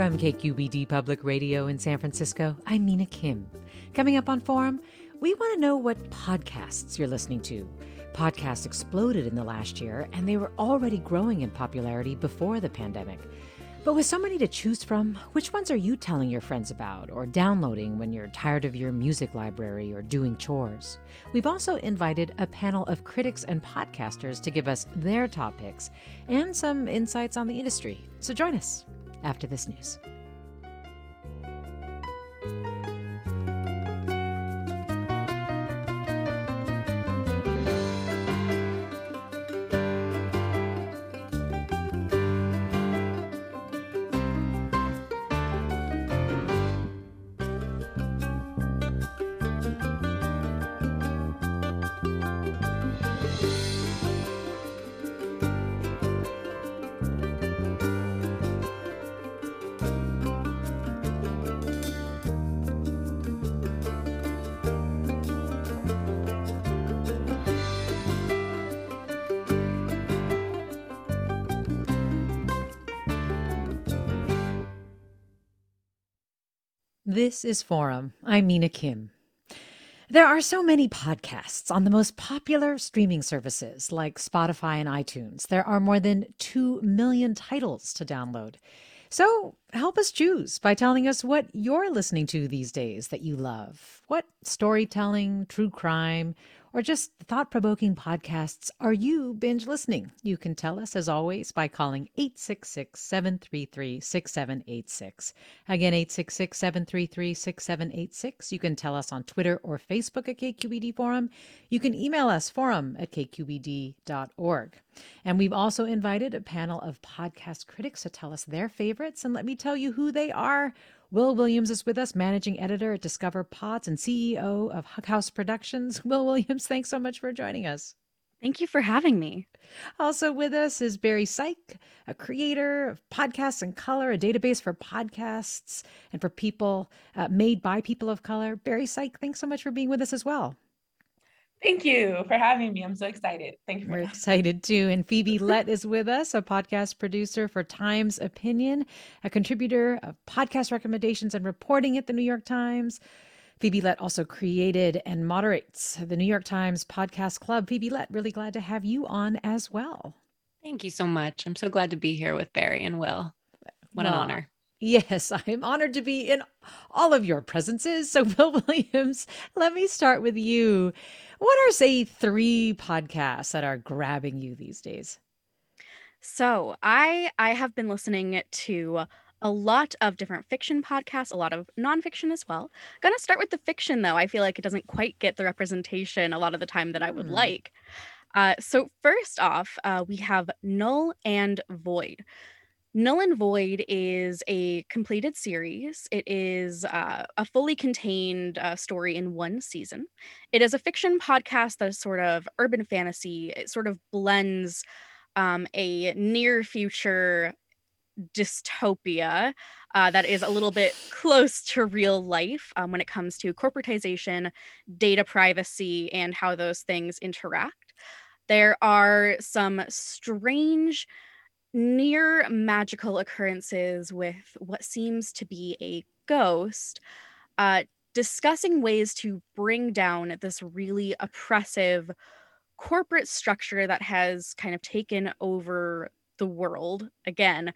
From KQED Public Radio in San Francisco, I'm Mina Kim. Coming up on Forum, we want to know what podcasts you're listening to. Podcasts exploded in the last year, and they were already growing in popularity before the pandemic. But with so many to choose from, which ones are you telling your friends about or downloading when you're tired of your music library or doing chores? We've also invited a panel of critics and podcasters to give us their top picks and some insights on the industry. So join us after this news. This is Forum. I'm Mina Kim. There are so many podcasts on the most popular streaming services like Spotify and iTunes. There are more than 2 million titles to download. So help us choose by telling us what you're listening to these days that you love. What storytelling, true crime, or just thought provoking podcasts are you binge listening? You can tell us, as always, by calling 866 733 6786. Again, 866 733 6786. You can tell us on Twitter or Facebook at KQED Forum. You can email us forum at kqed.org. And we've also invited a panel of podcast critics to tell us their favorites. And let me tell you who they are. Will Williams is with us, managing editor at Discover Pods and CEO of Hug House Productions. Will Williams, thanks so much for joining us. Thank you for having me. Also with us is Barry Syke, a creator of Podcasts in Color, a database for podcasts and for people uh, made by people of color. Barry Syke, thanks so much for being with us as well. Thank you for having me. I'm so excited. Thank you. We're excited too. And Phoebe Lett is with us, a podcast producer for Times Opinion, a contributor of podcast recommendations and reporting at the New York Times. Phoebe Lett also created and moderates the New York Times Podcast Club. Phoebe Lett, really glad to have you on as well. Thank you so much. I'm so glad to be here with Barry and Will. What well, an honor. Yes, I am honored to be in all of your presences. So, Will Williams, let me start with you. What are, say, three podcasts that are grabbing you these days? So, I I have been listening to a lot of different fiction podcasts, a lot of nonfiction as well. Gonna start with the fiction though. I feel like it doesn't quite get the representation a lot of the time that I would mm. like. Uh, so first off, uh, we have Null and Void. Null and Void is a completed series. It is uh, a fully contained uh, story in one season. It is a fiction podcast that is sort of urban fantasy. It sort of blends um, a near future dystopia uh, that is a little bit close to real life um, when it comes to corporatization, data privacy, and how those things interact. There are some strange near magical occurrences with what seems to be a ghost, uh, discussing ways to bring down this really oppressive corporate structure that has kind of taken over the world. Again,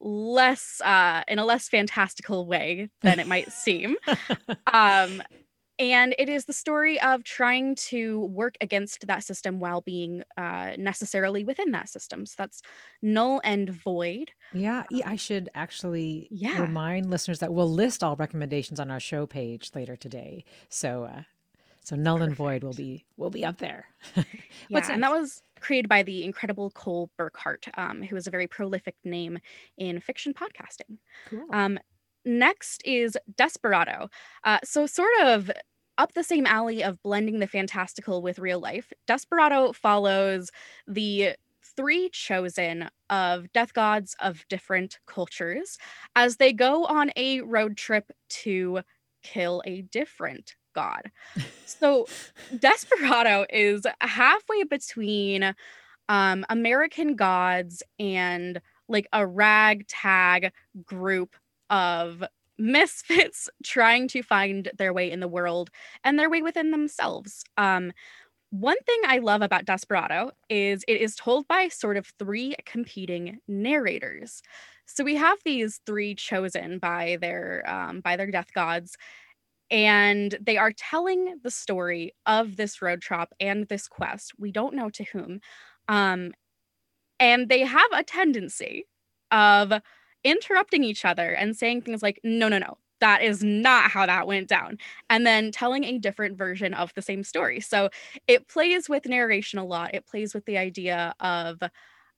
less uh, in a less fantastical way than it might seem. Um, and it is the story of trying to work against that system while being uh, necessarily within that system. So that's null and void. Yeah, I should actually yeah. remind listeners that we'll list all recommendations on our show page later today. So, uh, so null Perfect. and void will be will be up there. yeah, and that was created by the incredible Cole Burkhart, um, who is a very prolific name in fiction podcasting. Cool. Um, next is Desperado. Uh, so, sort of up the same alley of blending the fantastical with real life, Desperado follows the three chosen of death gods of different cultures as they go on a road trip to kill a different god. So Desperado is halfway between um, American gods and like a ragtag group of misfits trying to find their way in the world and their way within themselves. Um, one thing I love about Desperado is it is told by sort of three competing narrators. So we have these three chosen by their um, by their death gods, and they are telling the story of this road trip and this quest. We don't know to whom, um, and they have a tendency of interrupting each other and saying things like, "No, no, no, that is not how that went down and then telling a different version of the same story. So it plays with narration a lot. It plays with the idea of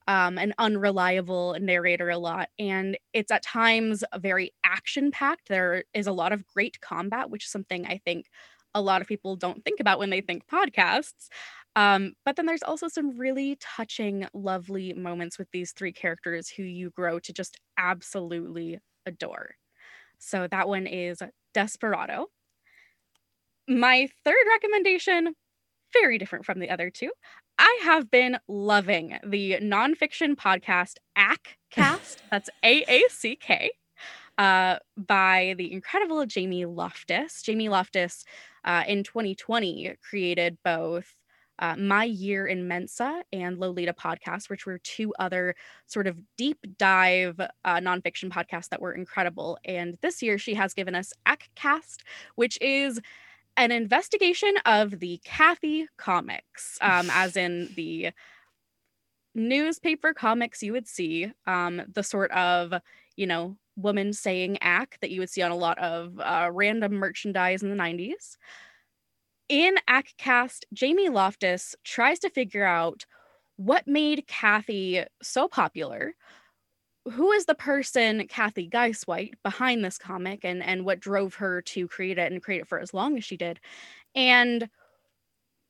um, an unreliable narrator a lot and it's at times very action packed there is a lot of great combat which is something i think a lot of people don't think about when they think podcasts um, but then there's also some really touching lovely moments with these three characters who you grow to just absolutely adore so that one is Desperado. My third recommendation, very different from the other two. I have been loving the nonfiction podcast AACK That's A A C K uh, by the incredible Jamie Loftus. Jamie Loftus uh, in 2020 created both uh, My Year in Mensa and Lolita podcast, which were two other sort of deep dive uh, nonfiction podcasts that were incredible. And this year she has given us Aack Cast, which is an investigation of the Cathy comics, um, as in the newspaper comics you would see, um, the sort of, you know, woman saying act that you would see on a lot of uh, random merchandise in the 90s in Aack Cast, Jamie Loftus tries to figure out what made Cathy so popular. Who is the person, Cathy Guisewite, behind this comic and, and what drove her to create it and create it for as long as she did? And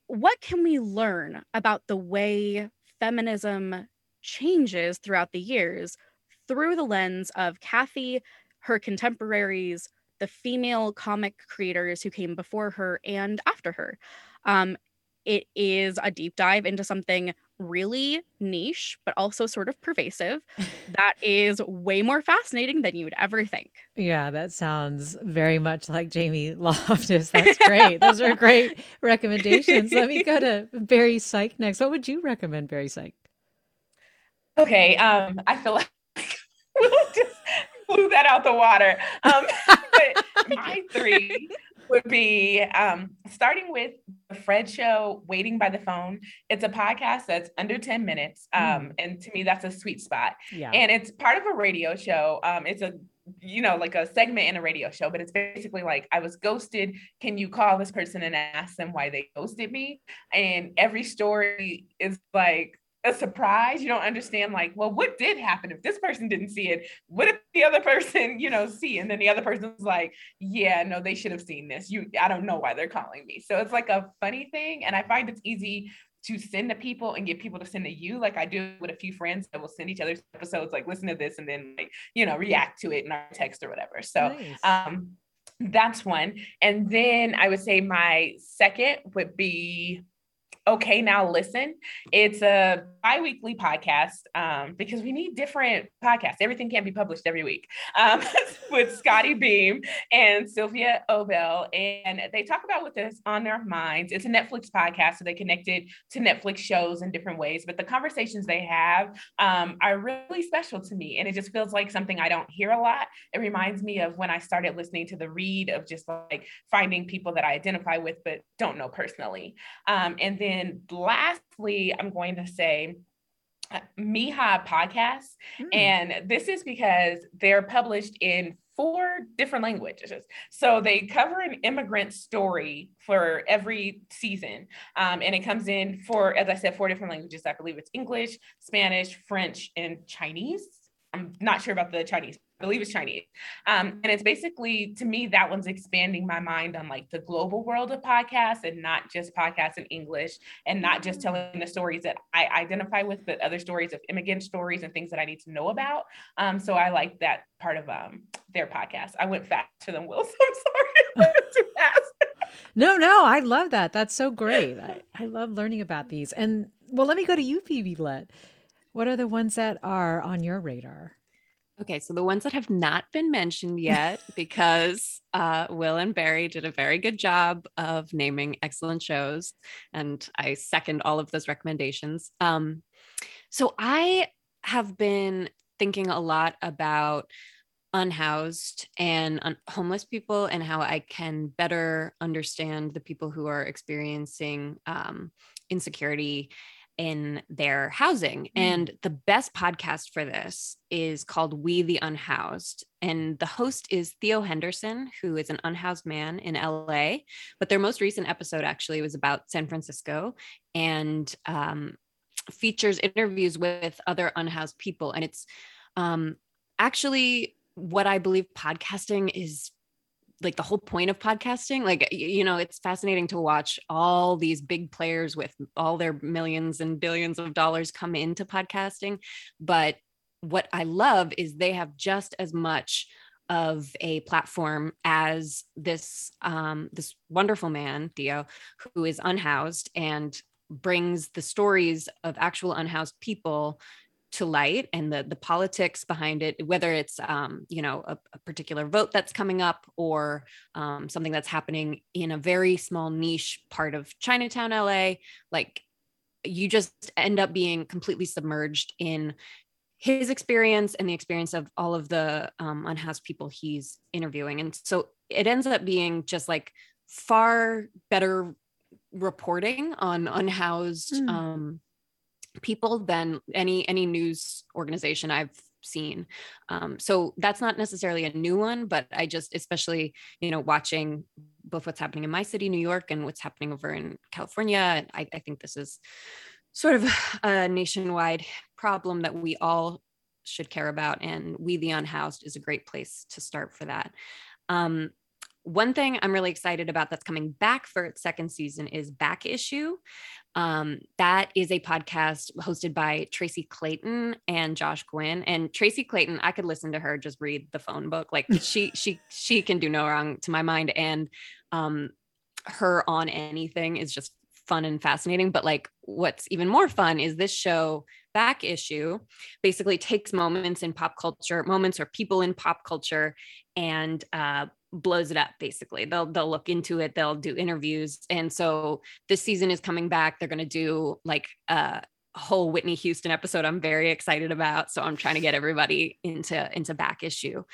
what can we learn about the way feminism changes throughout the years through the lens of Cathy, her contemporaries, the female comic creators who came before her and after her. Um, it is a deep dive into something really niche, but also sort of pervasive. that is way more fascinating than you would ever think. Yeah, that sounds very much like Jamie Loftus. That's great. Those are great recommendations. Let me go to Barry Syke next. What would you recommend, Barry Syke? Okay, um, I feel like we'll just blew that out the water. Um, my three would be um, starting with the Fred Show, Waiting by the Phone. It's a podcast that's under 10 minutes. Um, mm. And to me, that's a sweet spot. Yeah. And it's part of a radio show. Um, it's a you know, like a segment in a radio show, but it's basically like I was ghosted. Can you call this person and ask them why they ghosted me? And every story is like a surprise. You don't understand, like, well, what did happen if this person didn't see it? What if the other person, you know, see? And then the other person's like, yeah, no, they should have seen this. You, I don't know why they're calling me. So it's like a funny thing. And I find it's easy to send to people and get people to send to you, like I do with a few friends that will send each other episodes, like listen to this and then like, you know, react to it in our text or whatever. So nice. um that's one. And then I would say my second would be Okay Now Listen. It's a bi-weekly podcast um, because we need different podcasts. Everything can't be published every week um, with Scotty Beam and Sylvia Obell. And they talk about what is on their minds. It's a Netflix podcast, so they connected to Netflix shows in different ways. But the conversations they have um, are really special to me. And it just feels like something I don't hear a lot. It reminds me of when I started listening to the read of just like finding people that I identify with but don't know personally. Um, and then then lastly, I'm going to say uh, Mija podcast. Mm. And this is because they're published in four different languages. So they cover an immigrant story for every season. Um, and it comes in for, as I said, four different languages. I believe it's English, Spanish, French, and Chinese. I'm not sure about the Chinese I believe it's Chinese. Um, and it's basically, to me, that one's expanding my mind on like the global world of podcasts and not just podcasts in English and not just telling the stories that I identify with, but other stories of immigrant stories and things that I need to know about. Um, so I like that part of um, their podcast. I went faster than Will, so I'm sorry. too fast. No, no, I love that. That's so great. I, I love learning about these. And well, let me go to you, Phoebe Lett. What are the ones that are on your radar? Okay, so the ones that have not been mentioned yet, because uh, Will and Barry did a very good job of naming excellent shows, and I second all of those recommendations. Um, so I have been thinking a lot about unhoused and un- homeless people and how I can better understand the people who are experiencing um, insecurity in their housing. Mm. And the best podcast for this is called We the Unhoused. And the host is Theo Henderson, who is an unhoused man in LA. But their most recent episode actually was about San Francisco and um, features interviews with other unhoused people. And it's um, actually what I believe podcasting is like the whole point of podcasting like you know it's fascinating to watch all these big players with all their millions and billions of dollars come into podcasting but what i love is they have just as much of a platform as this um, this wonderful man Theo who is unhoused and brings the stories of actual unhoused people to light and the the politics behind it whether it's um, you know a, a, particular vote that's coming up or um, something that's happening in a very small niche part of chinatown la like you just end up being completely submerged in his experience and the experience of all of the um, unhoused people he's interviewing and so it ends up being just like far better reporting on unhoused mm. um, people than any any news organization I've seen. Um, so that's not necessarily a new one, but I just, especially, you know, watching both what's happening in my city, New York, and what's happening over in California, I, I think this is sort of a nationwide problem that we all should care about. And We the Unhoused is a great place to start for that. Um, one thing I'm really excited about that's coming back for its second season is Back Issue. Um, that is a podcast hosted by Tracy Clayton and Josh Gwynn. And Tracy Clayton, I could listen to her just read the phone book. Like she she she can do no wrong to my mind. And um, her on anything is just fun and fascinating. But like what's even more fun is this show back issue basically takes moments in pop culture, moments or people in pop culture, and uh, blows it up basically. They'll they'll look into it they'll do interviews and so this season is coming back. They're going to do like a whole Whitney Houston episode I'm very excited about so I'm trying to get everybody into into back issue.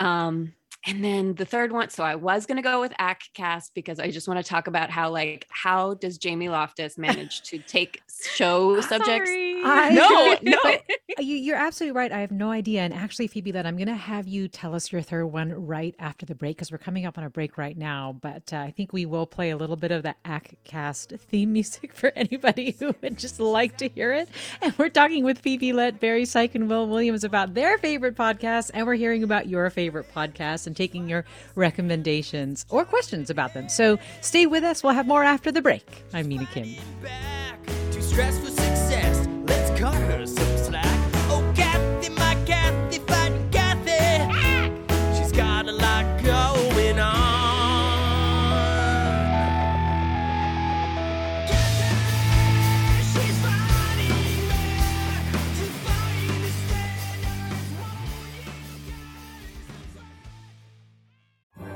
Um and then the third one, so I was going to go with Aack Cast because I just want to talk about how, like, how does Jamie Loftus manage to take show subjects? I, no, no. You, are absolutely right. I have no idea. And actually, Phoebe, that I'm going to have you tell us your third one right after the break because we're coming up on a break right now. But uh, I think we will play a little bit of the Aack Cast theme music for anybody who would just like to hear it. And we're talking with Phoebe Lett, Barry Syke, and Will Williams about their favorite podcasts. And we're hearing about your favorite podcasts. And taking your recommendations or questions about them. So stay with us. We'll have more after the break. I'm Mina Kim.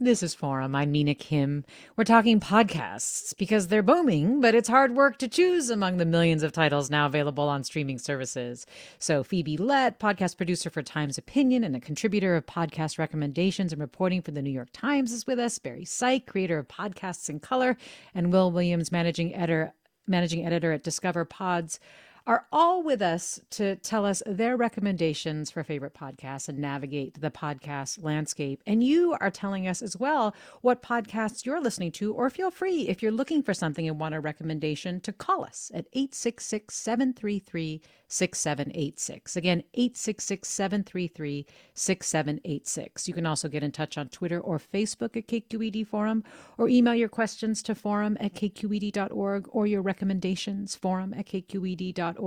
This is Forum. I'm Mina Kim. We're talking podcasts because they're booming, but it's hard work to choose among the millions of titles now available on streaming services. So, Phoebe Lett, podcast producer for Times Opinion and a contributor of podcast recommendations and reporting for the New York Times, is with us. Barry Seich, creator of Podcasts in Color, and Will Williams, managing editor, managing editor at Discover Pods are all with us to tell us their recommendations for favorite podcasts and navigate the podcast landscape. And you are telling us as well what podcasts you're listening to, or feel free if you're looking for something and want a recommendation to call us at 866 733 6786. Again, 866 733 6786. You can also get in touch on Twitter or Facebook at KQED Forum or email your questions to forum at kqed.org or your recommendations forum at kqed.org.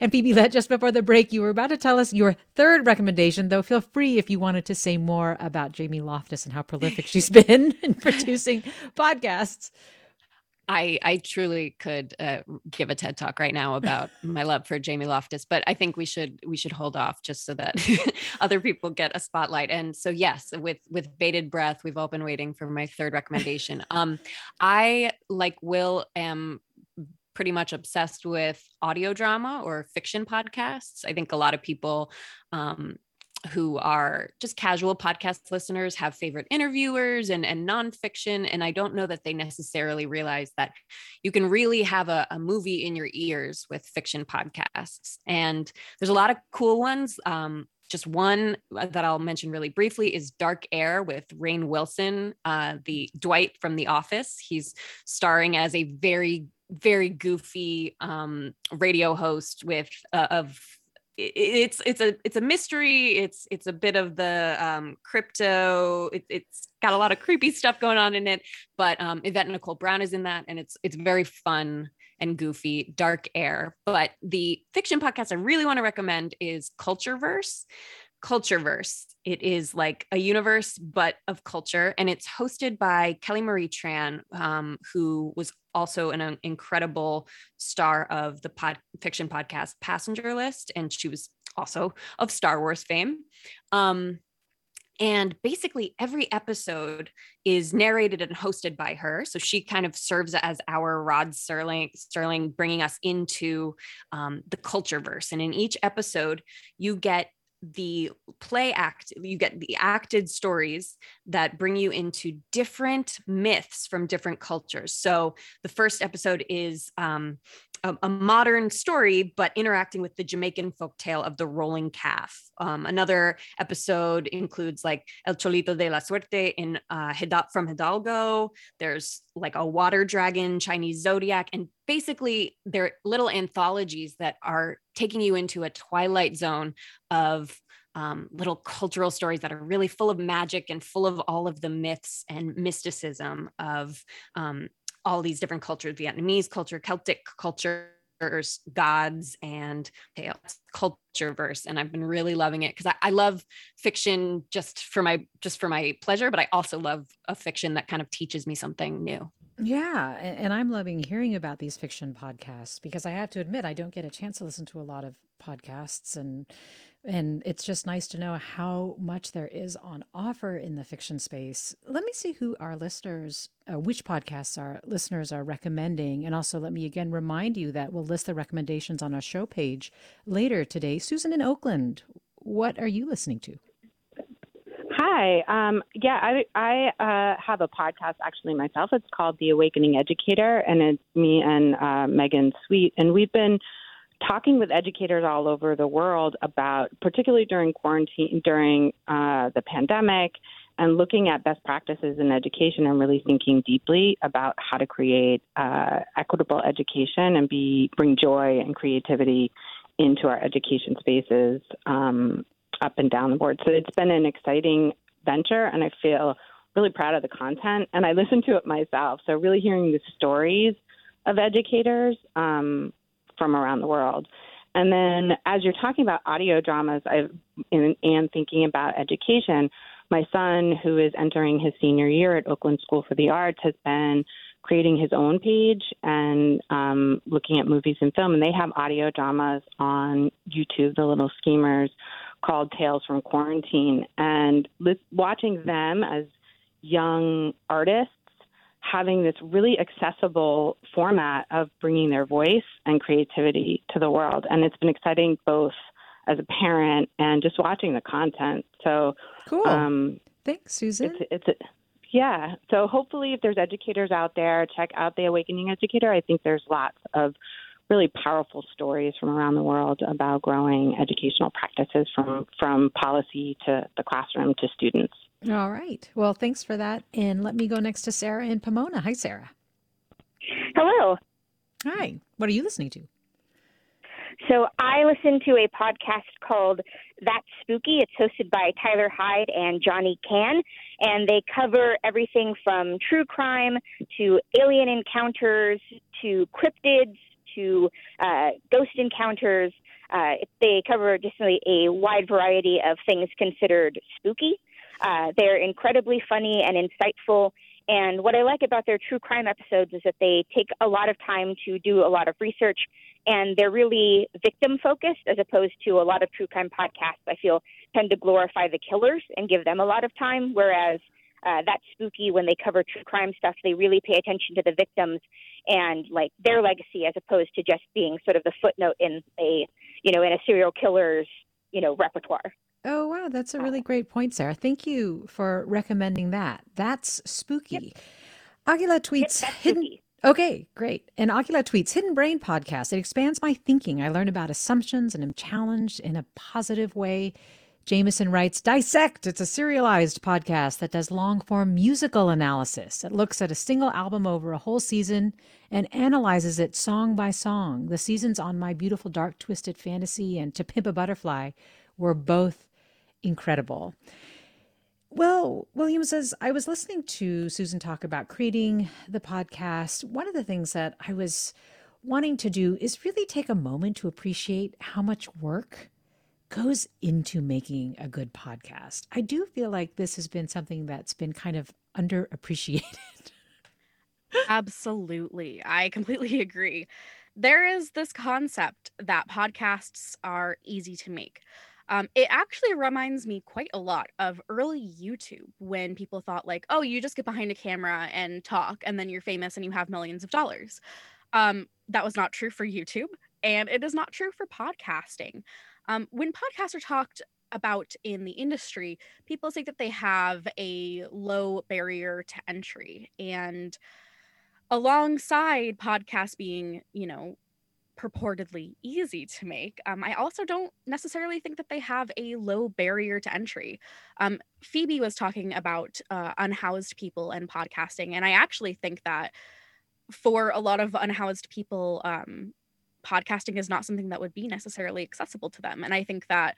And Phoebe, Lett just before the break, you were about to tell us your third recommendation, though feel free if you wanted to say more about Jamie Loftus and how prolific she's been in producing podcasts. I I truly could uh, give a TED talk right now about my love for Jamie Loftus, but I think we should we should hold off just so that other people get a spotlight. And so yes, with with bated breath, we've all been waiting for my third recommendation. Um, I like Will am pretty much obsessed with audio drama or fiction podcasts. I think a lot of people um, who are just casual podcast listeners have favorite interviewers and, and nonfiction. And I don't know that they necessarily realize that you can really have a, a movie in your ears with fiction podcasts. And there's a lot of cool ones. Um, just one that I'll mention really briefly is Dark Air with Rainn Wilson, uh, the Dwight from The Office. He's starring as a very, very goofy um, radio host with uh, of it's it's a it's a mystery. It's it's a bit of the um crypto. It, has got a lot of creepy stuff going on in it but um yvette nicole brown is in that and it's it's very fun and goofy dark air. But the fiction podcast i really want to recommend is cultureverse cultureverse it is like a universe but of culture and it's hosted by kelly marie tran um, who was also an, an incredible star of the pod fiction podcast Passenger List, and she was also of Star Wars fame. Um, and basically, every episode is narrated and hosted by her. So she kind of serves as our Rod Serling, Serling bringing us into um, the culture verse. And in each episode, you get the play act you get the acted stories that bring you into different myths from different cultures. So the first episode is um, a, a, modern story but interacting with the jamaican folktale of the rolling calf. Um, another episode includes like el cholito de la suerte in uh, from hidalgo. There's like a water dragon chinese zodiac and basically they're little anthologies that are taking you into a twilight zone of um, little cultural stories that are really full of magic and full of all of the myths and mysticism of um, all these different cultures vietnamese culture celtic culture gods and tales culture verse and i've been really loving it because I, I, love fiction just for my just for my pleasure but i also love a fiction that kind of teaches me something new yeah, and I'm loving hearing about these fiction podcasts because I have to admit I don't get a chance to listen to a lot of podcasts and and it's just nice to know how much there is on offer in the fiction space. Let me see who our listeners, uh, which podcasts our listeners are recommending. And also, let me again remind you that we'll list the recommendations on our show page later today. Susan in Oakland, what are you listening to? Hi. Um, yeah, I I uh, have a podcast actually myself. It's called The Awakening Educator, and it's me and uh, Megan Sweet, and we've been talking with educators all over the world about, particularly during quarantine, during uh, the pandemic, and looking at best practices in education and really thinking deeply about how to create uh, equitable education and be bring joy and creativity into our education spaces um, up and down the board. So it's been an exciting venture, and I feel really proud of the content. And I listen to it myself. So really hearing the stories of educators um, from around the world. And then as you're talking about audio dramas I've, and, and thinking about education, my son, who is entering his senior year at Oakland School for the Arts, has been creating his own page and um, looking at movies and film. And they have audio dramas on YouTube, The Little Schemers, called Tales from Quarantine. And watching them as young artists having this really accessible format of bringing their voice and creativity to the world. And it's been exciting both as a parent and just watching the content. So cool. Um, Thanks, Susan. It's, it's yeah. So hopefully, if there's educators out there, check out the Awakening Educator. I think there's lots of really powerful stories from around the world about growing educational practices from from policy to the classroom to students. All right. Well, thanks for that. And let me go next to Sarah in Pomona. Hi, Sarah. Hello. Hi. What are you listening to? So I listen to a podcast called That's Spooky. It's hosted by Tyler Hyde and Johnny Can, and they cover everything from true crime to alien encounters to cryptids to uh, ghost encounters. Uh, they cover just a, wide variety of things considered spooky. Uh, they're incredibly funny and insightful. And what I like about their true crime episodes is that they take a lot of time to do a lot of research and they're really victim focused as opposed to a lot of true crime podcasts, I feel, tend to glorify the killers and give them a lot of time. Whereas uh, that's spooky when they cover true crime stuff, they really pay attention to the victims and like their legacy as opposed to just being sort of the footnote in a, you know, in a serial killer's, you know, repertoire. Oh, wow. That's a really great point, Sarah. Thank you for recommending that. That's spooky. Yep. Agila tweets yep, hidden. Spooky. Okay, great. And Agila tweets Hidden Brain podcast. It expands my thinking. I learn about assumptions and am challenged in a positive way. Jameson writes Dissect. It's a serialized podcast that does long form musical analysis. It looks at a single album over a whole season and analyzes it song by song. The seasons on My Beautiful Dark Twisted Fantasy and To Pimp a Butterfly were both incredible. Well, William says, I was listening to Susan talk about creating the podcast. One of the things that I was wanting to do is really take a moment to appreciate how much work goes into making a good podcast. I do feel like this has been something that's been kind of underappreciated. Absolutely. I completely agree. There is this concept that podcasts are easy to make. Um, it actually reminds me quite a lot of early YouTube when people thought, like, oh, you just get behind a camera and talk, and then you're famous and you have millions of dollars. Um, that was not true for YouTube, and it is not true for podcasting. Um, when podcasts are talked about in the industry, people say that they have a low barrier to entry. And alongside podcasts being, you know, purportedly easy to make. Um, I also don't necessarily think that they have a low barrier to entry. Um, Phoebe was talking about uh, unhoused people and podcasting, and I actually think that for a lot of unhoused people, um, podcasting is not something that would be necessarily accessible to them. And I think that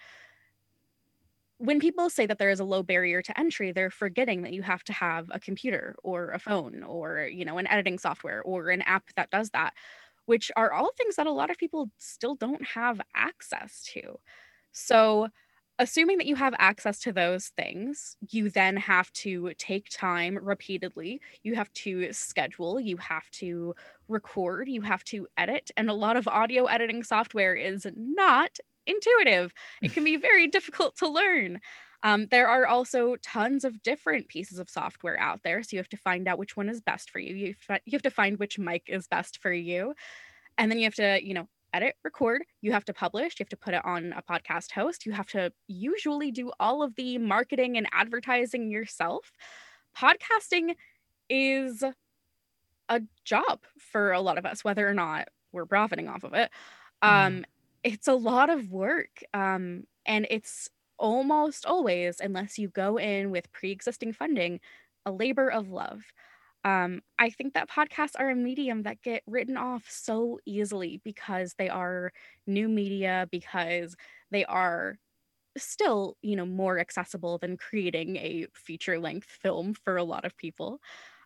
when people say that there is a low barrier to entry they're forgetting that you have to have a computer or a phone or you know an editing software or an app that does that which are all things that a lot of people still don't have access to. So, assuming that you have access to those things, you then have to take time repeatedly. You have to schedule, you have to record, you have to edit. And a lot of audio editing software is not intuitive, it can be very difficult to learn. Um, there are also tons of different pieces of software out there. So you have to find out which one is best for you. You, you have to find which mic is best for you. And then you have to, you know, edit, record, you have to publish, you have to put it on a podcast host, you have to usually do all of the marketing and advertising yourself. Podcasting is a job for a lot of us, whether or not we're profiting off of it. Um, mm. It's a lot of work. Um, and it's almost always, unless you go in with pre existing funding, a labor of love. Um, I think that podcasts are a medium that get written off so easily because they are new media, because they are still, you know, more accessible than creating a feature length film for a lot of people.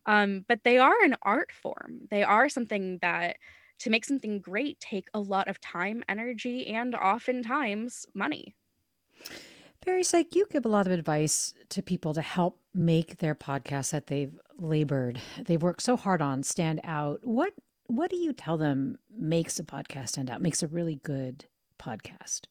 Um, but they are an art form. They are something that to make something great take a lot of time, energy, and oftentimes money. Barry Syke, you give a lot of advice to people to help make their podcast that they've labored, they've worked so hard on stand out. What what do you tell them makes a podcast stand out, makes a really good podcast?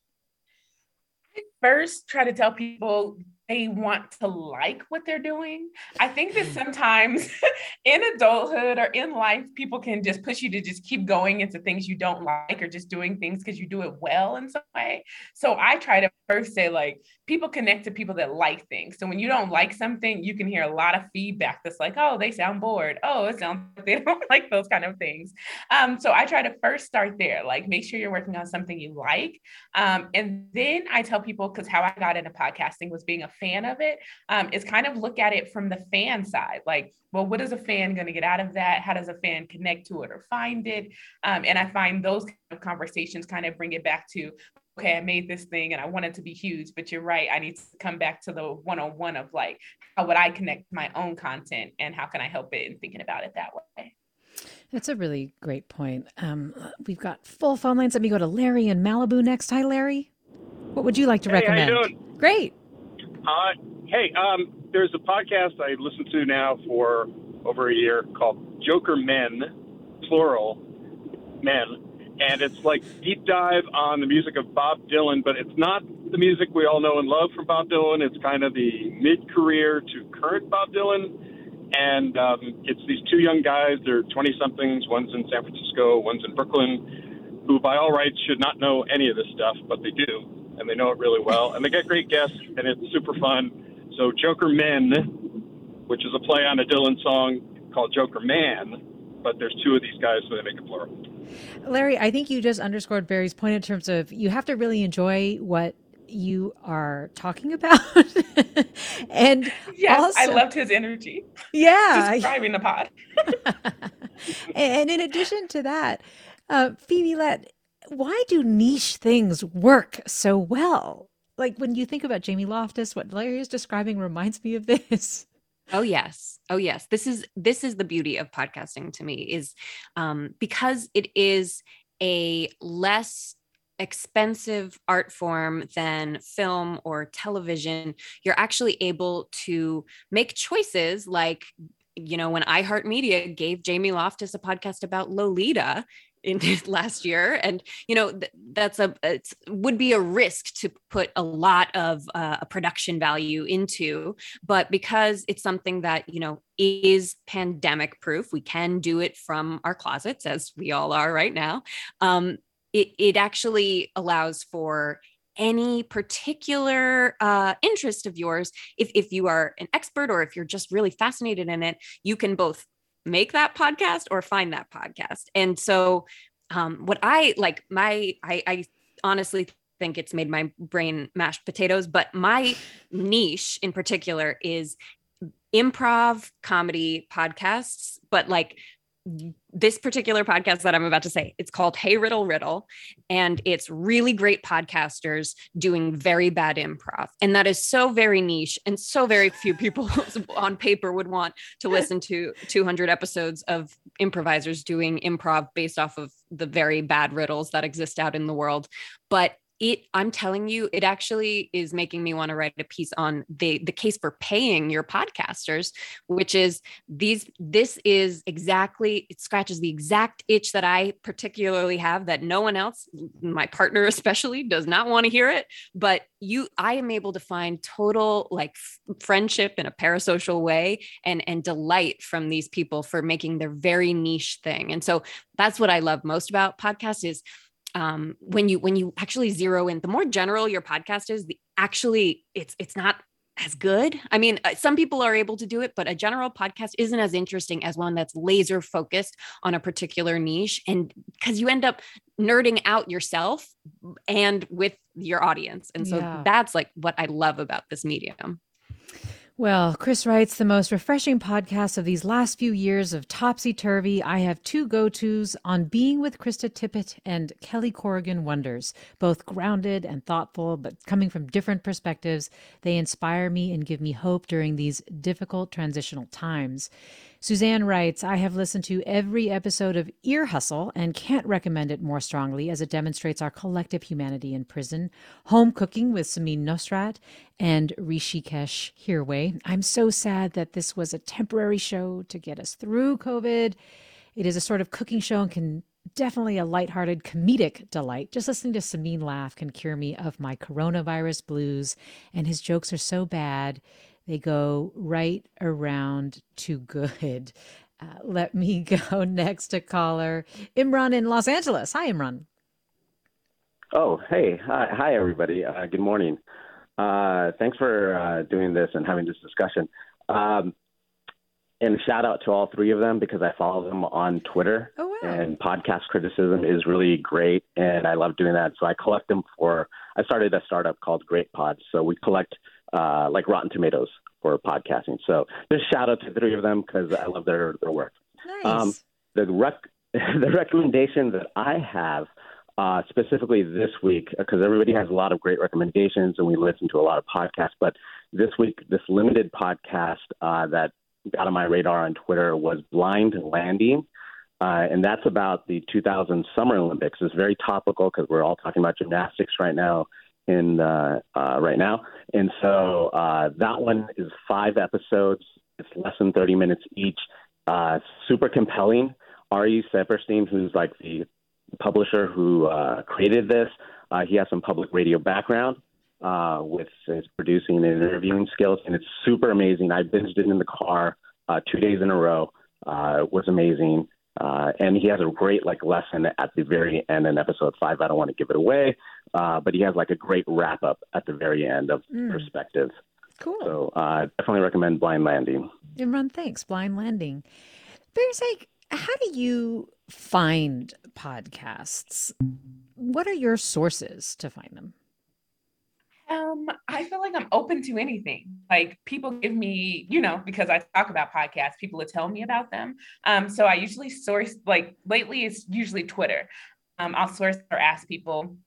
I first try to tell people they want to like what they're doing. I think that hmm. sometimes in adulthood or in life, people can just push you to just keep going into things you don't like or just doing things because you do it well in some way. So I try to first say, like, people connect to people that like things. So when you don't like something, you can hear a lot of feedback that's like, oh, they sound bored. Oh, it sounds like they don't like those kind of things. Um, so I try to first start there, like, make sure you're working on something you like. Um, and then I tell people, because how I got into podcasting was being a fan of it, um, is kind of look at it from the fan side. Like, well, what is a fan going to get out of that? How does a fan connect to it or find it? Um, and I find those kind of conversations kind of bring it back to, okay, I made this thing and I want it to be huge, but you're right. I need to come back to the one on one of like, how would I connect my own content and how can I help it and thinking about it that way? That's a really great point. Um, we've got full phone lines. Let me go to Larry in Malibu next. Hi, Larry. What would you like to hey, recommend? How you doing? Great. Uh, hey, um, there's a podcast I listen to now for over a year called Jokermen, plural, men. And it's like deep dive on the music of Bob Dylan, but it's not the music we all know and love from Bob Dylan. It's kind of the mid career to current Bob Dylan. And um, it's these two young guys, they're 20 somethings, one's in San Francisco, one's in Brooklyn, who by all rights should not know any of this stuff, but they do and they know it really well. And they get great guests, and it's super fun. So Jokermen, which is a play on a Dylan song called Jokerman, but there's two of these guys, so they make it plural. Larry, I think you just underscored Barry's point in terms of you have to really enjoy what you are talking about. and yes, also, I loved his energy. Yeah. He's describing the pod. and in addition to that, uh, Phoebe Lett, why do niche things work so well? Like when you think about Jamie Loftus, what Larry is describing reminds me of this. Oh yes. Oh yes. This is this is the beauty of podcasting to me is um because it is a less expensive art form than film or television, you're actually able to make choices like you know, when iHeartMedia gave Jamie Loftus a podcast about Lolita, in last year. And you know th- that's a it would be a risk to put a lot of uh, a production value into. But because it's something that you know is pandemic proof we can do it from our closets as we all are right now. Um, it, it actually allows for any particular uh, interest of yours. If, if you are an expert or if you're just really fascinated in it you can both make that podcast or find that podcast. And so um, what I like my I, I honestly think it's made my brain mashed potatoes, but my niche in particular is improv comedy podcasts, but like this particular podcast that I'm about to say, it's called Hey Riddle Riddle. And it's really great podcasters doing very bad improv. And that is so very niche and so very few people on paper would want to listen to 200 episodes of improvisers doing improv based off of the very bad riddles that exist out in the world. But it i'm telling you it actually is making me want to write a piece on the the case for paying your podcasters which is these this is exactly it scratches the exact itch that i particularly have that no one else my partner especially does not want to hear it. But you i am able to find total like f- friendship in a parasocial way and and delight from these people for making their very niche thing. And so that's what i love most about podcasts is um, when you when you actually zero in the more general your podcast is the actually it's it's not as good. I mean uh, some people are able to do it but a general podcast isn't as interesting as one that's laser focused on a particular niche. And because you end up nerding out yourself and with your audience. And so yeah. that's like what i love about this medium well, Chris writes the most refreshing podcast of these last few years of topsy turvy. I have two go tos on Being with Krista Tippett and Kelly Corrigan Wonders, both grounded and thoughtful, but coming from different perspectives. They inspire me and give me hope during these difficult transitional times. Suzanne writes, I have listened to every episode of Ear Hustle and can't recommend it more strongly as it demonstrates our collective humanity in prison. Home Cooking with Samin Nosrat and Hrishikesh Hirway. I'm so sad that this was a temporary show to get us through COVID. It is a sort of cooking show and can definitely a lighthearted comedic delight. Just listening to Samin laugh can cure me of my coronavirus blues, and his jokes are so bad they go right around to good. Uh, let me go next to caller Imran in Los Angeles. Hi, Imran. Oh, hey, hi, hi everybody. Uh, good morning. Uh, thanks for uh, doing this and having this discussion. Um, and shout out to all three of them because I follow them on Twitter. Oh, wow. And podcast criticism is really great, and I love doing that. So I collect them for. I started a startup called Great Pods. So we collect uh, like Rotten Tomatoes for podcasting. So just shout out to three of them because I love their their work. Nice. Um, the rec- the recommendation that I have uh, specifically this week, because everybody has a lot of great recommendations and we listen to a lot of podcasts, but this week, this limited podcast uh, that got on my radar on Twitter was Blind Landing. Uh, and that's about the 2000 Summer Olympics. It's very topical because we're all talking about gymnastics right now in uh, uh, right now. And so uh, that one is five episodes. It's less than 30 minutes each. Uh, super compelling. Ari Saperstein, who's like the publisher who uh, created this, he has some public radio background with his producing and interviewing skills, and it's super amazing. I binged it in the car two days in a row. Uh, was amazing. Uh, and he has a great like lesson at the very end in episode five. I don't want to give it away, uh, but he has like a great wrap up at the very end of Mm. perspective. Cool. So uh, definitely recommend Blind Landing. Imran, thanks. Blind Landing. Bear's like, how do you find podcasts? What are your sources to find them? Um, I feel like I'm open to anything. Like people give me, you know, because I talk about podcasts, people will tell me about them. Um, so I usually source like lately it's usually Twitter. Um, I'll source or ask people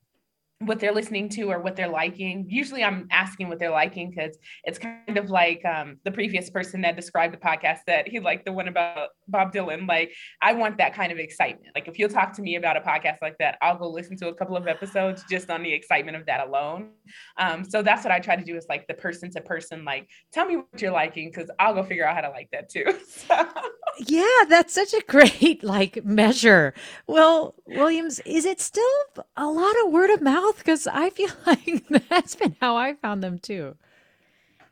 what they're listening to or what they're liking. Usually I'm asking what they're liking because it's kind of like um, the previous person that described the podcast that he liked the one about Bob Dylan. Like I want that kind of excitement. Like if you'll talk to me about a podcast like that, I'll go listen to a couple of episodes just on the excitement of that alone. Um, so that's what I try to do is like the person to person, like tell me what you're liking because I'll go figure out how to like that too. So. Yeah, that's such a great like measure. Well, Williams, is it still a lot of word of mouth? Because I feel like that's been how I found them too.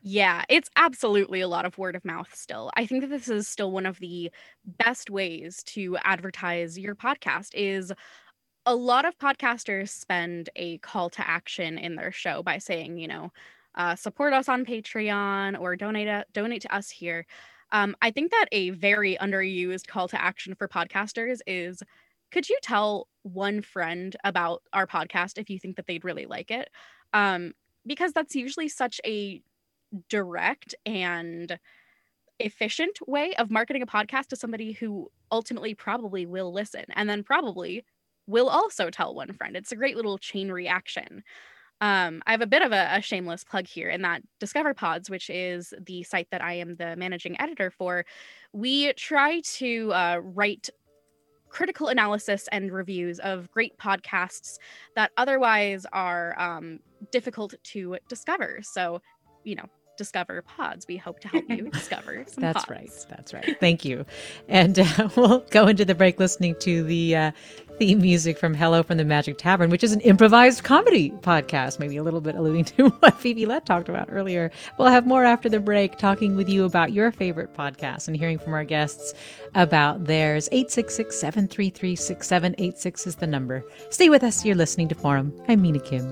Yeah, it's absolutely a lot of word of mouth still. I think that this is still one of the best ways to advertise your podcast is a lot of podcasters spend a call to action in their show by saying, you know, uh, support us on Patreon or donate a, donate to us here. Um, I think that a very underused call to action for podcasters is could you tell one friend about our podcast if you think that they'd really like it? Um, because that's usually such a direct and efficient way of marketing a podcast to somebody who ultimately probably will listen and then probably will also tell one friend. It's a great little chain reaction. Um, I have a bit of a, a shameless plug here in that Discover Pods, which is the site that I am the managing editor for, we try to uh, write critical analysis and reviews of great podcasts that otherwise are um, difficult to discover. So, you know, discover pods. We hope to help you discover some That's pods. right. That's right. Thank you. And uh, we'll go into the break listening to the uh, theme music from Hello from the Magic Tavern, which is an improvised comedy podcast, maybe a little bit alluding to what Phoebe Lett talked about earlier. We'll have more after the break, talking with you about your favorite podcasts and hearing from our guests about theirs. 866 733 6786 is the number. Stay with us. You're listening to Forum. I'm Mina Kim.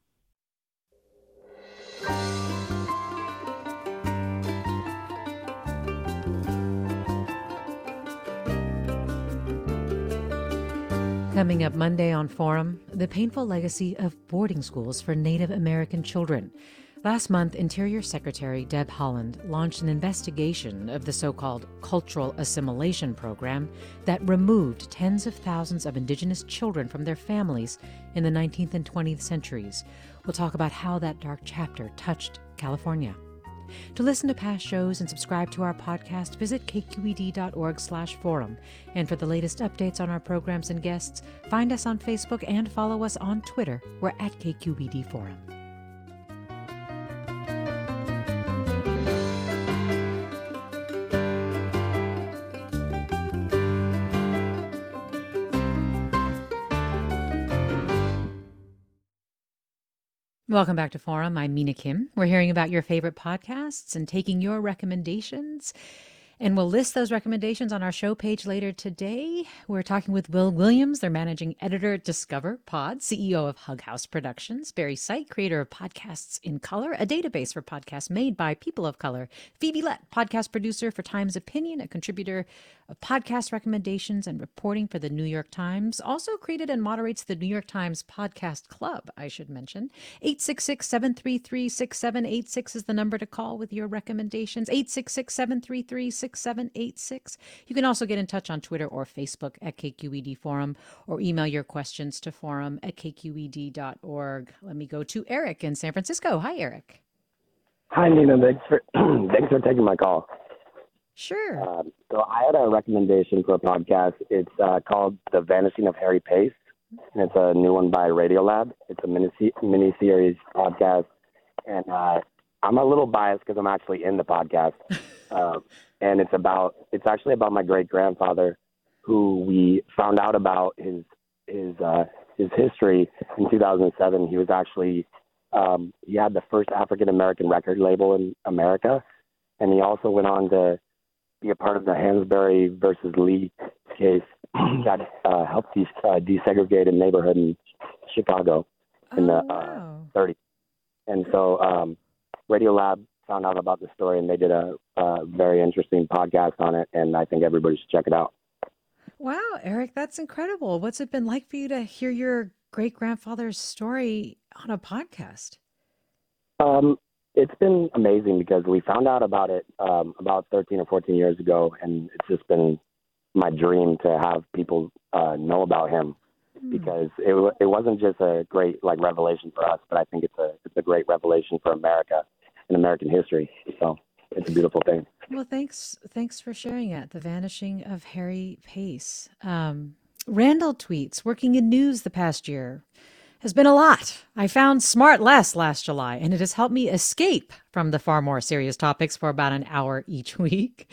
Coming up Monday on Forum, the painful legacy of boarding schools for Native American children. Last month, Interior Secretary Deb Haaland launched an investigation of the so called cultural assimilation program that removed tens of thousands of Indigenous children from their families in the 19th and 20th centuries. We'll talk about how that dark chapter touched California. To listen to past shows and subscribe to our podcast, visit kqed.org/forum. And for the latest updates on our programs and guests, find us on Facebook and follow us on Twitter. We're at KQED Forum. Welcome back to Forum. I'm Mina Kim. We're hearing about your favorite podcasts and taking your recommendations. And we'll list those recommendations on our show page later today. We're talking with Will Williams, their managing editor at Discover Pod, CEO of Hug House Productions, Barry Sight, creator of Podcasts in Color, a database for podcasts made by people of color, Phoebe Lett, podcast producer for Times Opinion, a contributor of podcast recommendations and reporting for the New York Times, also created and moderates the New York Times Podcast Club, I should mention. 866 733 6786 is the number to call with your recommendations. 866 733 6786. You can also get in touch on Twitter or Facebook at KQED Forum or email your questions to forum at kqed.org. Let me go to Eric in San Francisco. Hi, Eric. Hi, Nina. Thanks for thanks for taking my call. Sure. Um, so I had a recommendation for a podcast. It's uh, called The Vanishing of Harry Pace, and it's a new one by Radiolab. It's a mini mini series podcast, and uh, I'm a little biased because I'm actually in the podcast, uh, and it's about it's actually about my great grandfather, who we found out about his his uh, his history in 2007. He was actually um, he had the first African American record label in America, and he also went on to be a part of the Hansberry versus Lee case that uh, helped uh, desegregate a neighborhood in Chicago in oh, the uh, 30s. And so um, Radiolab found out about the story and they did a, a very interesting podcast on it. And I think everybody should check it out. Wow, Eric, that's incredible. What's it been like for you to hear your great grandfather's story on a podcast? Um, it's been amazing because we found out about it um, about 13 or 14 years ago, and it's just been my dream to have people uh, know about him because it it wasn't just a great like revelation for us, but I think it's a it's a great revelation for America and American history. So it's a beautiful thing. Well, thanks. Thanks for sharing it. The vanishing of Harry Pace. Um, Randall tweets: Working in news the past year has been a lot. I found SmartLess last July, and it has helped me escape from the far more serious topics for about an hour each week.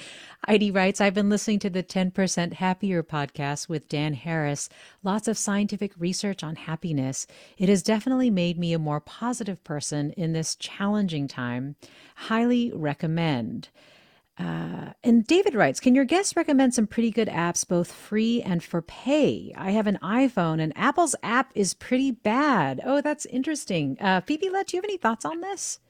Heidi writes, I've been listening to the 10% Happier podcast with Dan Harris. Lots of scientific research on happiness. It has definitely made me a more positive person in this challenging time. Highly recommend. Uh, and David writes, Can your guests recommend some pretty good apps, both free and for pay? I have an iPhone, and Apple's app is pretty bad. Oh, that's interesting. Uh, Phoebe, Lett, do you have any thoughts on this?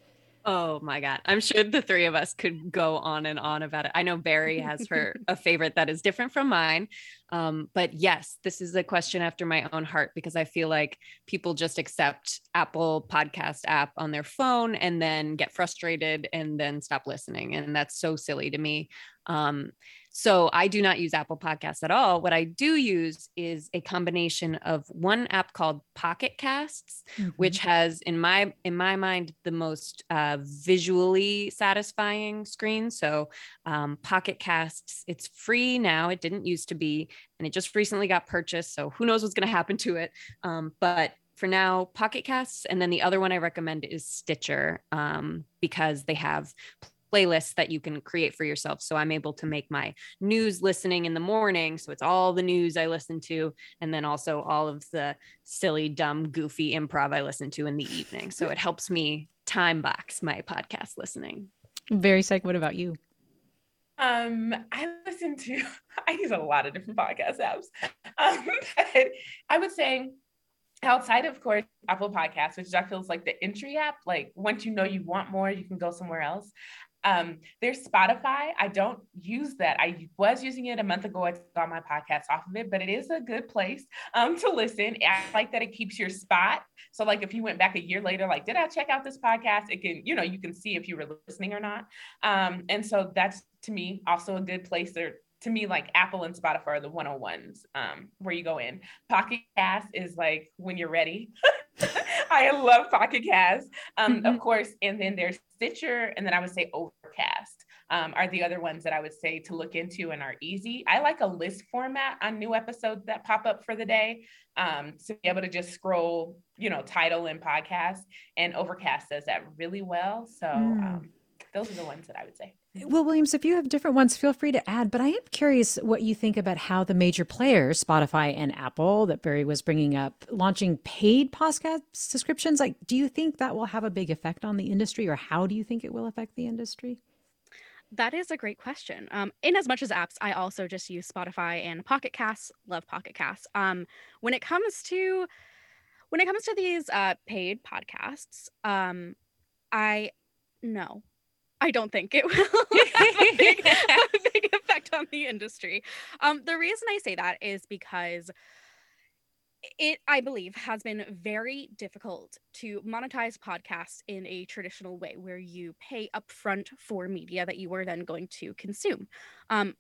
Oh my God. I'm sure the three of us could go on and on about it. I know Barry has her a favorite that is different from mine. Um, but yes, this is a question after my own heart because I feel like people just accept Apple podcast app on their phone and then get frustrated and then stop listening. And that's so silly to me. Um, so I do not use Apple Podcasts at all. What I do use is a combination of one app called Pocket Casts, which has in my in my mind the most uh, visually satisfying screen. So um, Pocket Casts, it's free now. It didn't used to be, and it just recently got purchased. So who knows what's going to happen to it? Um, but for now, Pocket Casts, and then the other one I recommend is Stitcher um, because they have playlists that you can create for yourself. So I'm able to make my news listening in the morning. So it's all the news I listen to, and then also all of the silly, dumb, goofy improv I listen to in the evening. So it helps me time box my podcast listening. Very psych. What about you? Um, I listen to, I use a lot of different podcast apps. Um, but I would say outside of course Apple Podcasts, which i feel is like the entry app, like once you know you want more, you can go somewhere else. Um, there's Spotify. I don't use that. I was using it a month ago. I got my podcast off of it, but it is a good place um, to listen. I like that it keeps your spot. So, like, if you went back a year later, like, did I check out this podcast? It can, you know, you can see if you were listening or not. Um, and so that's to me also a good place there to me, like Apple and Spotify are the 101s um, where you go in. Pocket Cast is like when you're ready. I love Pocket Cast, um, mm-hmm. of course. And then there's Stitcher, and then I would say Overcast um, are the other ones that I would say to look into and are easy. I like a list format on new episodes that pop up for the day um, to be able to just scroll, you know, title and podcast. And Overcast does that really well. So mm. um, those are the ones that I would say. Well, Williams, if you have different ones, feel free to add. But I am curious what you think about how the major players, Spotify and Apple, that Barry was bringing up, launching paid podcast subscriptions. Like, do you think that will have a big effect on the industry, or how do you think it will affect the industry? That is a great question. Um, in as much as apps, I also just use Spotify and Pocket Casts. Love Pocket Casts. Um, when it comes to when it comes to these uh, paid podcasts, um, I no, I don't think it will have a big, a big effect on the industry. Um, the reason I say that is because it i believe has been very difficult to monetize podcasts in a traditional way where you pay upfront for media that you are then going to consume um,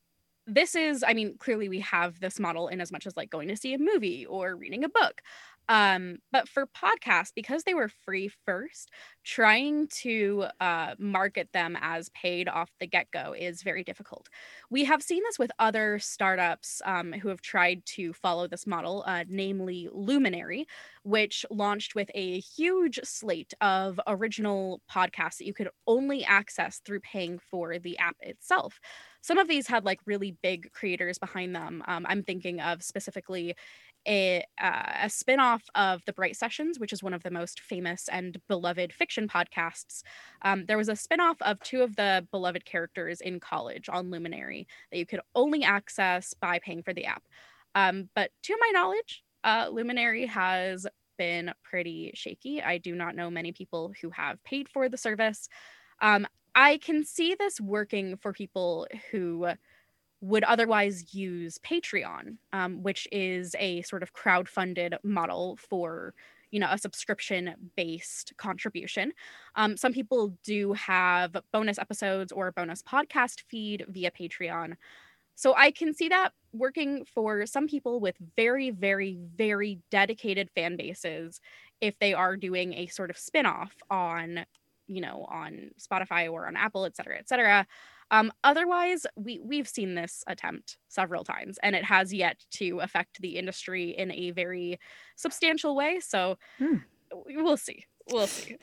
this is i mean clearly we have this model in as much as like going to see a movie or reading a book um, but for podcasts, because they were free first, trying to uh, market them as paid off the get go is very difficult. We have seen this with other startups um, who have tried to follow this model, uh, namely Luminary, which launched with a huge slate of original podcasts that you could only access through paying for the app itself some of these had like really big creators behind them. Um, I'm thinking of specifically a, uh, a spin-off of the bright sessions which is one of the most famous and beloved fiction podcasts. Um, there was a spin-off of two of the beloved characters in college on luminary that you could only access by paying for the app. Um, but to my knowledge uh, luminary has been pretty shaky. I do not know many people who have paid for the service. Um, i can see this working for people who would otherwise use Patreon, um, which is a sort of crowd-funded model for you know a subscription based contribution. Um, some people do have bonus episodes or bonus podcast feed via patreon. So i can see that working for some people with very very very dedicated fan bases if they are doing a sort of spin-off on you know on spotify or on apple et cetera et cetera um, otherwise, we we've seen this attempt several times, and it has yet to affect the industry in a very substantial way. So hmm. we'll see. We'll see.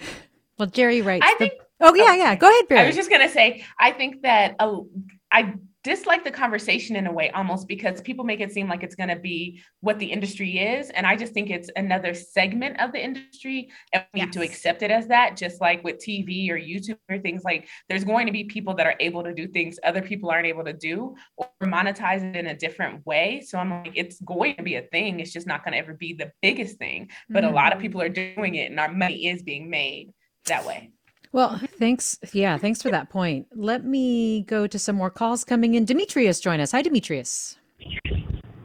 Well, Jerry writes. I the... think. Oh yeah, yeah. Go ahead, Barry. I was just gonna say. I think that uh, I dislike the conversation in a way almost because people make it seem like it's going to be what the industry is and i just think it's another segment of the industry and we yes. need to accept it as that just like with tv or youtube or things like there's going to be people that are able to do things other people aren't able to do or monetize it in a different way so i'm like it's going to be a thing it's just not going to ever be the biggest thing but mm-hmm. a lot of mm-hmm. people are doing it and our money is being made that way well, thanks. Yeah, thanks for that point. Let me go to some more calls coming in. Demetrius, join us. Hi, Demetrius. Hi,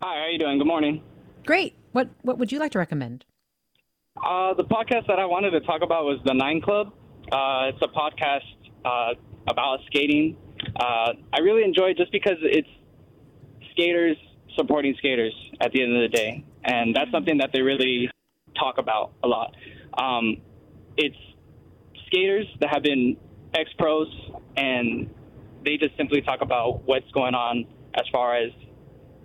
how are you doing? Good morning. Great. What What would you like to recommend? Uh, the podcast that I wanted to talk about was the Nine Club. Uh, it's a podcast uh, about skating. Uh, I really enjoy it just because it's skaters supporting skaters at the end of the day, and that's something that they really talk about a lot. Um, it's skaters that have been ex pros, and they just simply talk about what's going on as far as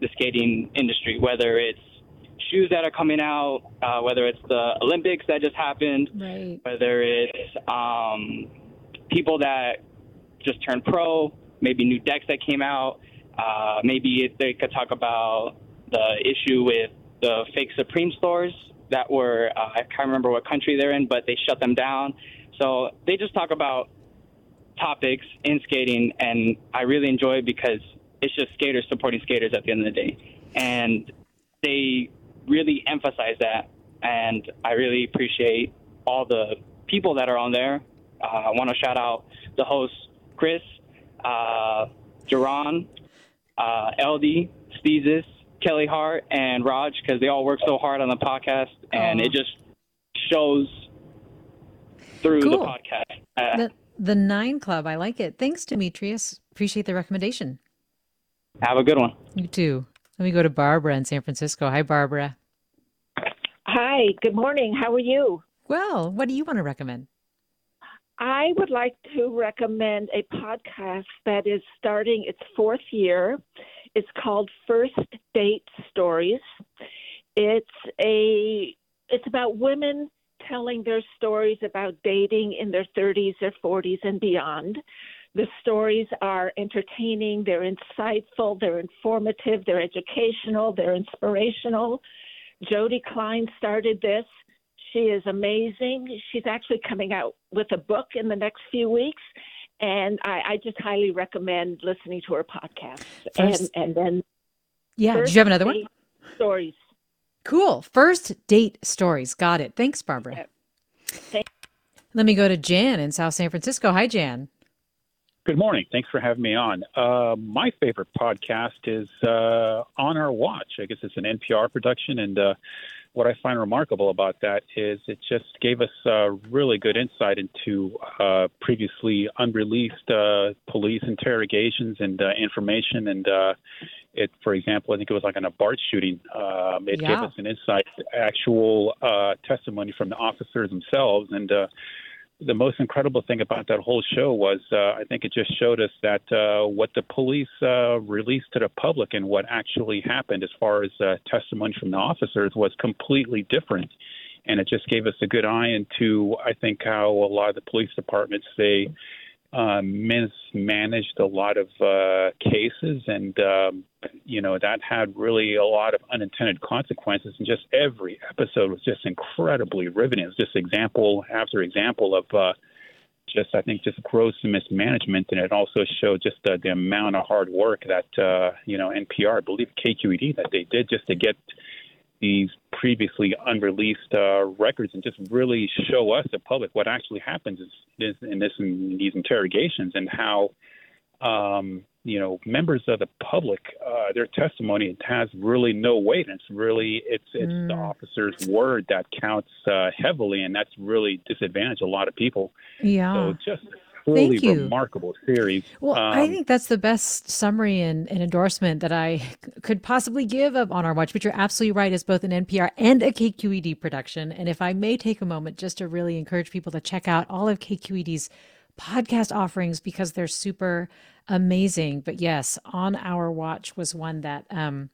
the skating industry, whether it's shoes that are coming out, uh, whether it's the Olympics that just happened, right. whether it's um, people that just turned pro, maybe new decks that came out. Uh, maybe they could talk about the issue with the fake Supreme stores that were, uh, I can't remember what country they're in, but they shut them down. So they just talk about topics in skating, and I really enjoy it because it's just skaters supporting skaters at the end of the day. And they really emphasize that, and I really appreciate all the people that are on there. Uh, I want to shout out the hosts Chris, uh, Jerron, uh, LD, Steezus, Kelly Hart, and Raj because they all work so hard on the podcast, and it just shows through the Cool. podcast. Uh, The, the Nine Club. I like it. Thanks, Demetrius. Appreciate the recommendation. have a good one. You too. Let me go to Barbara in San Francisco. Hi, Barbara. Hi, good morning. How are you? Well, what do you want to recommend? I would like to recommend a podcast that is starting its fourth year. It's called First Date Stories. It's a it's about women telling their stories about dating in their 30s or 40s and beyond. The stories are entertaining, they're insightful, they're informative, they're educational, they're inspirational. Jody Klein started this. She is amazing. She's actually coming out with a book in the next few weeks. And I, I just highly recommend listening to her podcast. First- and and then Yeah. First Did you have another one? Stories. Cool. First date stories. Got it. Thanks, Barbara. Let me go to Jan in South San Francisco. Hi, Jan. Good morning. Thanks for having me on. Uh, my favorite podcast is uh, On Our Watch. I guess it's an NPR production. And uh, what I find remarkable about that is it just gave us uh, really good insight into uh, previously unreleased uh, police interrogations and uh, information. And uh, it, for example, I think it was like on a BART shooting. Um, it gave us an insight, actual uh, testimony from the officers themselves. And uh, the most incredible thing about that whole show was uh, I think it just showed us that uh, what the police uh, released to the public and what actually happened as far as uh, testimony from the officers was completely different. And it just gave us a good eye into, I think, how a lot of the police departments they um, mismanaged a lot of uh, cases, and um, you know that had really a lot of unintended consequences. And just every episode was just incredibly riveting. It was just example after example of uh, just I think just gross mismanagement, and it also showed just the, the amount of hard work that uh, you know NPR, I believe KQED, that they did just to get these previously unreleased uh, records and just really show us, the public, what actually happens is, is in this in these interrogations and how um, you know members of the public uh, their testimony it has really no weight. And it's really it's it's the officer's word that counts uh, heavily, and that's really disadvantaged a lot of people. Yeah. So just truly Thank you. remarkable series. Well, I Um, think that's the best summary and, and endorsement that I could possibly give of On Our Watch, but you're absolutely right. It's both an NPR and a KQED production. And if I may take a moment just to really encourage people to check out all of KQED's podcast offerings because they're super amazing. But yes, On Our Watch was one that um,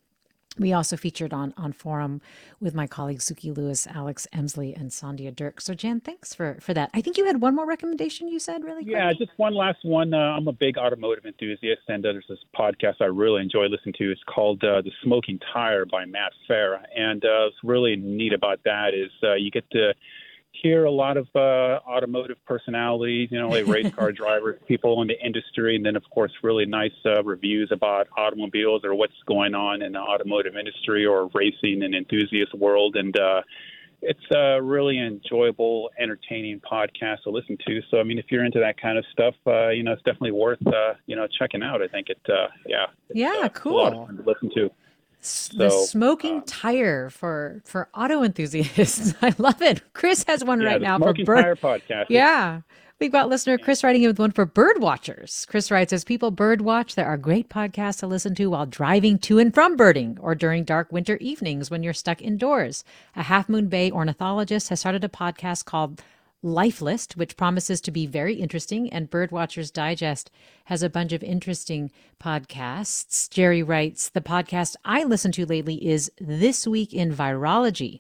we also featured on on forum with my colleagues Sukey Lewis, Alex Emslie, and Sandhya Dirk. So Jan, thanks for for that. I think you had one more recommendation you said really quick. Yeah, just one last one. Uh, I'm a big automotive enthusiast, and uh, there's this podcast I really enjoy listening to. It's called uh, The Smoking Tire by Matt Farah. And uh, what's really neat about that is uh, you get to hear a lot of uh, automotive personalities, you know, like race car drivers, people in the industry, and then, of course, really nice uh, reviews about automobiles or what's going on in the automotive industry or racing and enthusiast world. And, uh, it's a really enjoyable, entertaining podcast to listen to. So, I mean, if you're into that kind of stuff, uh, you know, it's definitely worth, uh, you know, checking out. I think it, uh, yeah, Yeah, it's a lot of cool. fun to listen to. The So, smoking um, tire for for auto enthusiasts. I love it. Chris has one yeah, right now for bird. Tire podcast. Yeah. We've got listener Chris writing in with one for bird watchers. Chris writes, as people bird watch, there are great podcasts to listen to while driving to and from birding or during dark winter evenings when you're stuck indoors. A Half Moon Bay ornithologist has started a podcast called Life List, which promises to be very interesting, and Birdwatchers Digest has a bunch of interesting podcasts. Jerry writes, The podcast I listen to lately is This Week in Virology.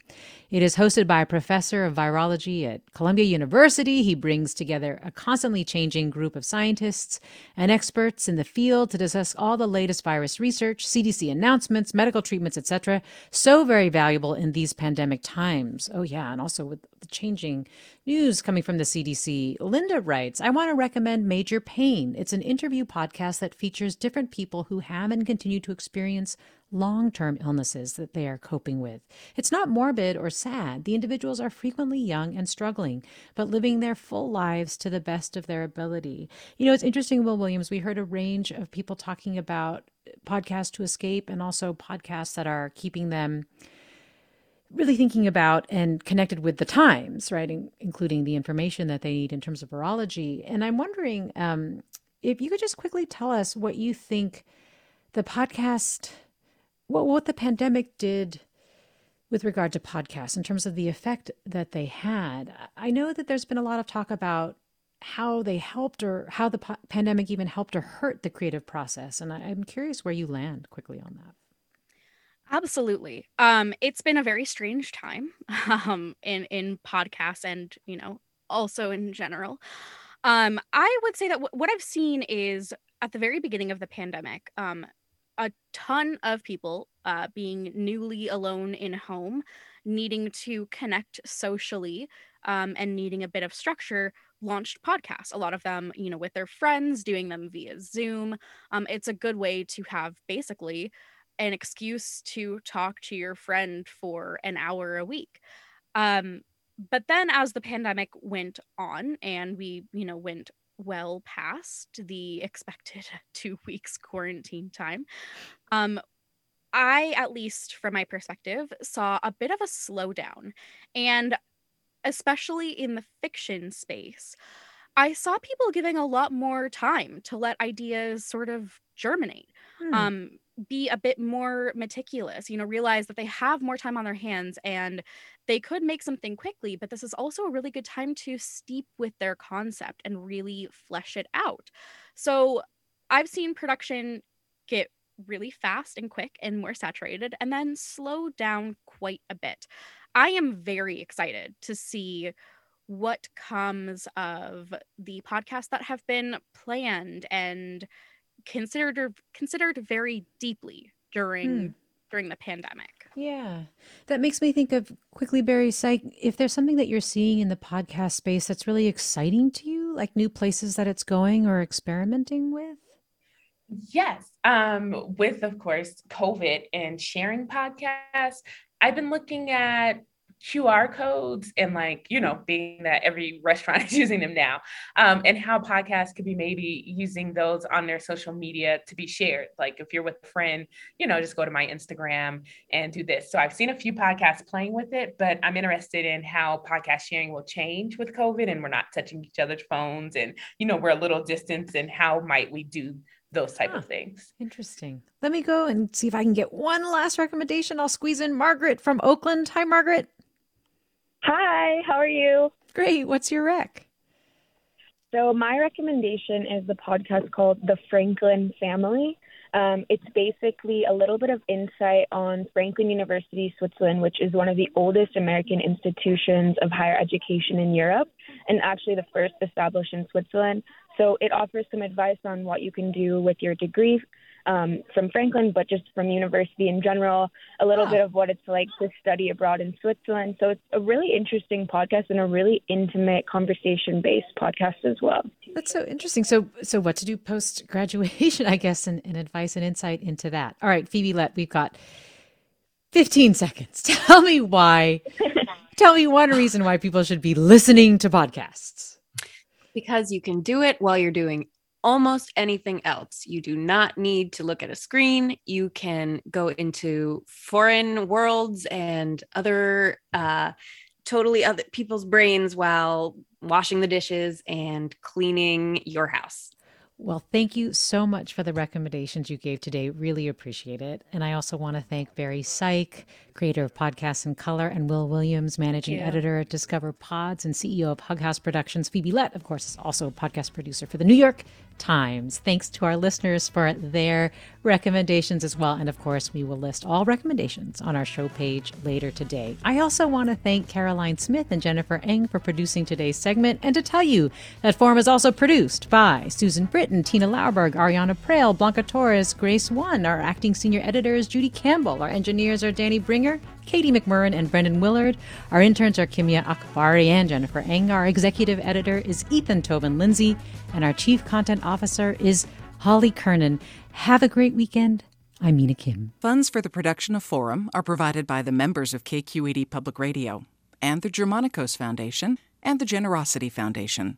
It is hosted by a professor of virology at Columbia University. He brings together a constantly changing group of scientists and experts in the field to discuss all the latest virus research, CDC announcements, medical treatments, etc. So very valuable in these pandemic times. Oh yeah, and also with the changing news coming from the CDC. Linda writes, I want to recommend Major Pain. It's an interview podcast that features different people who have and continue to experience long term illnesses that they are coping with. It's not morbid or sad. The individuals are frequently young and struggling, but living their full lives to the best of their ability. You know, it's interesting, Will Williams, we heard a range of people talking about podcasts to escape and also podcasts that are keeping them really thinking about and connected with the times, right, In- including the information that they need in terms of virology. And I'm wondering um, if you could just quickly tell us what you think the podcast, what what the pandemic did with regard to podcasts in terms of the effect that they had. I know that there's been a lot of talk about how they helped or how the po- pandemic even helped or hurt the creative process, and I, I'm curious where you land quickly on that. Absolutely. Um, it's been a very strange time um, in in podcasts and you know also in general. Um, I would say that w- what I've seen is at the very beginning of the pandemic, um, a ton of people uh, being newly alone in home, needing to connect socially, um, and needing a bit of structure launched podcasts a lot of them you know with their friends doing them via zoom um, it's a good way to have basically an excuse to talk to your friend for an hour a week. Um, but then as the pandemic went on and we, you know, went well past the expected two weeks quarantine time, um, I, at least from my perspective, saw a bit of a slowdown. And especially in the fiction space, I saw people giving a lot more time to let ideas sort of germinate. Hmm. Um, be a bit more meticulous, you know, realize that they have more time on their hands and they could make something quickly, but this is also a really good time to steep with their concept and really flesh it out. So I've seen production get really fast and quick and more saturated and then slow down quite a bit. I am very excited to see what comes of the podcasts that have been planned and considered considered very deeply during hmm. during the pandemic. Yeah. That makes me think of quickly Barry Psych if there's something that you're seeing in the podcast space that's really exciting to you, like new places that it's going or experimenting with? Yes. Um with of course COVID and sharing podcasts, I've been looking at QR codes and like, you know, being that every restaurant is using them now, um, and how podcasts could be maybe using those on their social media to be shared. Like if you're with a friend, you know, just go to my Instagram and do this. So I've seen a few podcasts playing with it, but I'm interested in how podcast sharing will change with COVID and we're not touching each other's phones and, you know, we're a little distance and how might we do those type huh, of things. Interesting. Let me go and see if I can get one last recommendation. I'll squeeze in Margaret from Oakland. Hi, Margaret. Hi, how are you? Great. What's your rec? So, my recommendation is the podcast called The Franklin Family. Um, it's basically a little bit of insight on Franklin University, Switzerland, which is one of the oldest American institutions of higher education in Europe and actually the first established in Switzerland. So, it offers some advice on what you can do with your degree um, from Franklin, but just from university in general, a little bit of what it's like to study abroad in Switzerland. So it's a really interesting podcast and a really intimate conversation based podcast as well. That's so interesting. So, so what to do post graduation, I guess, and, and advice and insight into that. All right, Phoebe Lett we've got 15 seconds. Tell me why. tell me one reason why people should be listening to podcasts. Because you can do it while you're doing almost anything else. You do not need to look at a screen. You can go into foreign worlds and other uh, totally other people's brains while washing the dishes and cleaning your house. Well, thank you so much for the recommendations you gave today. Really appreciate it. And I also want to thank Barry Syke, creator of Podcasts in Color, and Will Williams, managing editor at Discover Pods and CEO of Hug House Productions. Phoebe Lett, of course, is also a podcast producer for the New York Times. Thanks to our listeners for their recommendations as well. And of course, we will list all recommendations on our show page later today. I also want to thank Caroline Smith and Jennifer Eng for producing today's segment and to tell you that Forum is also produced by Susan Britton, Tina Lauerberg, Ariana Proehl, Blanca Torres, Grace One. Our acting senior editor is Judy Campbell. Our engineers are Danny Bringer Katie McMurran and Brendan Willard. Our interns are Kimia Akbari and Jennifer Eng. Our executive editor is Ethan Tobin Lindsey. And our chief content officer is Holly Kernan. Have a great weekend. I'm Mina Kim. Funds for the production of Forum are provided by the members of KQED Public Radio and the Germanacos Foundation and the Generosity Foundation.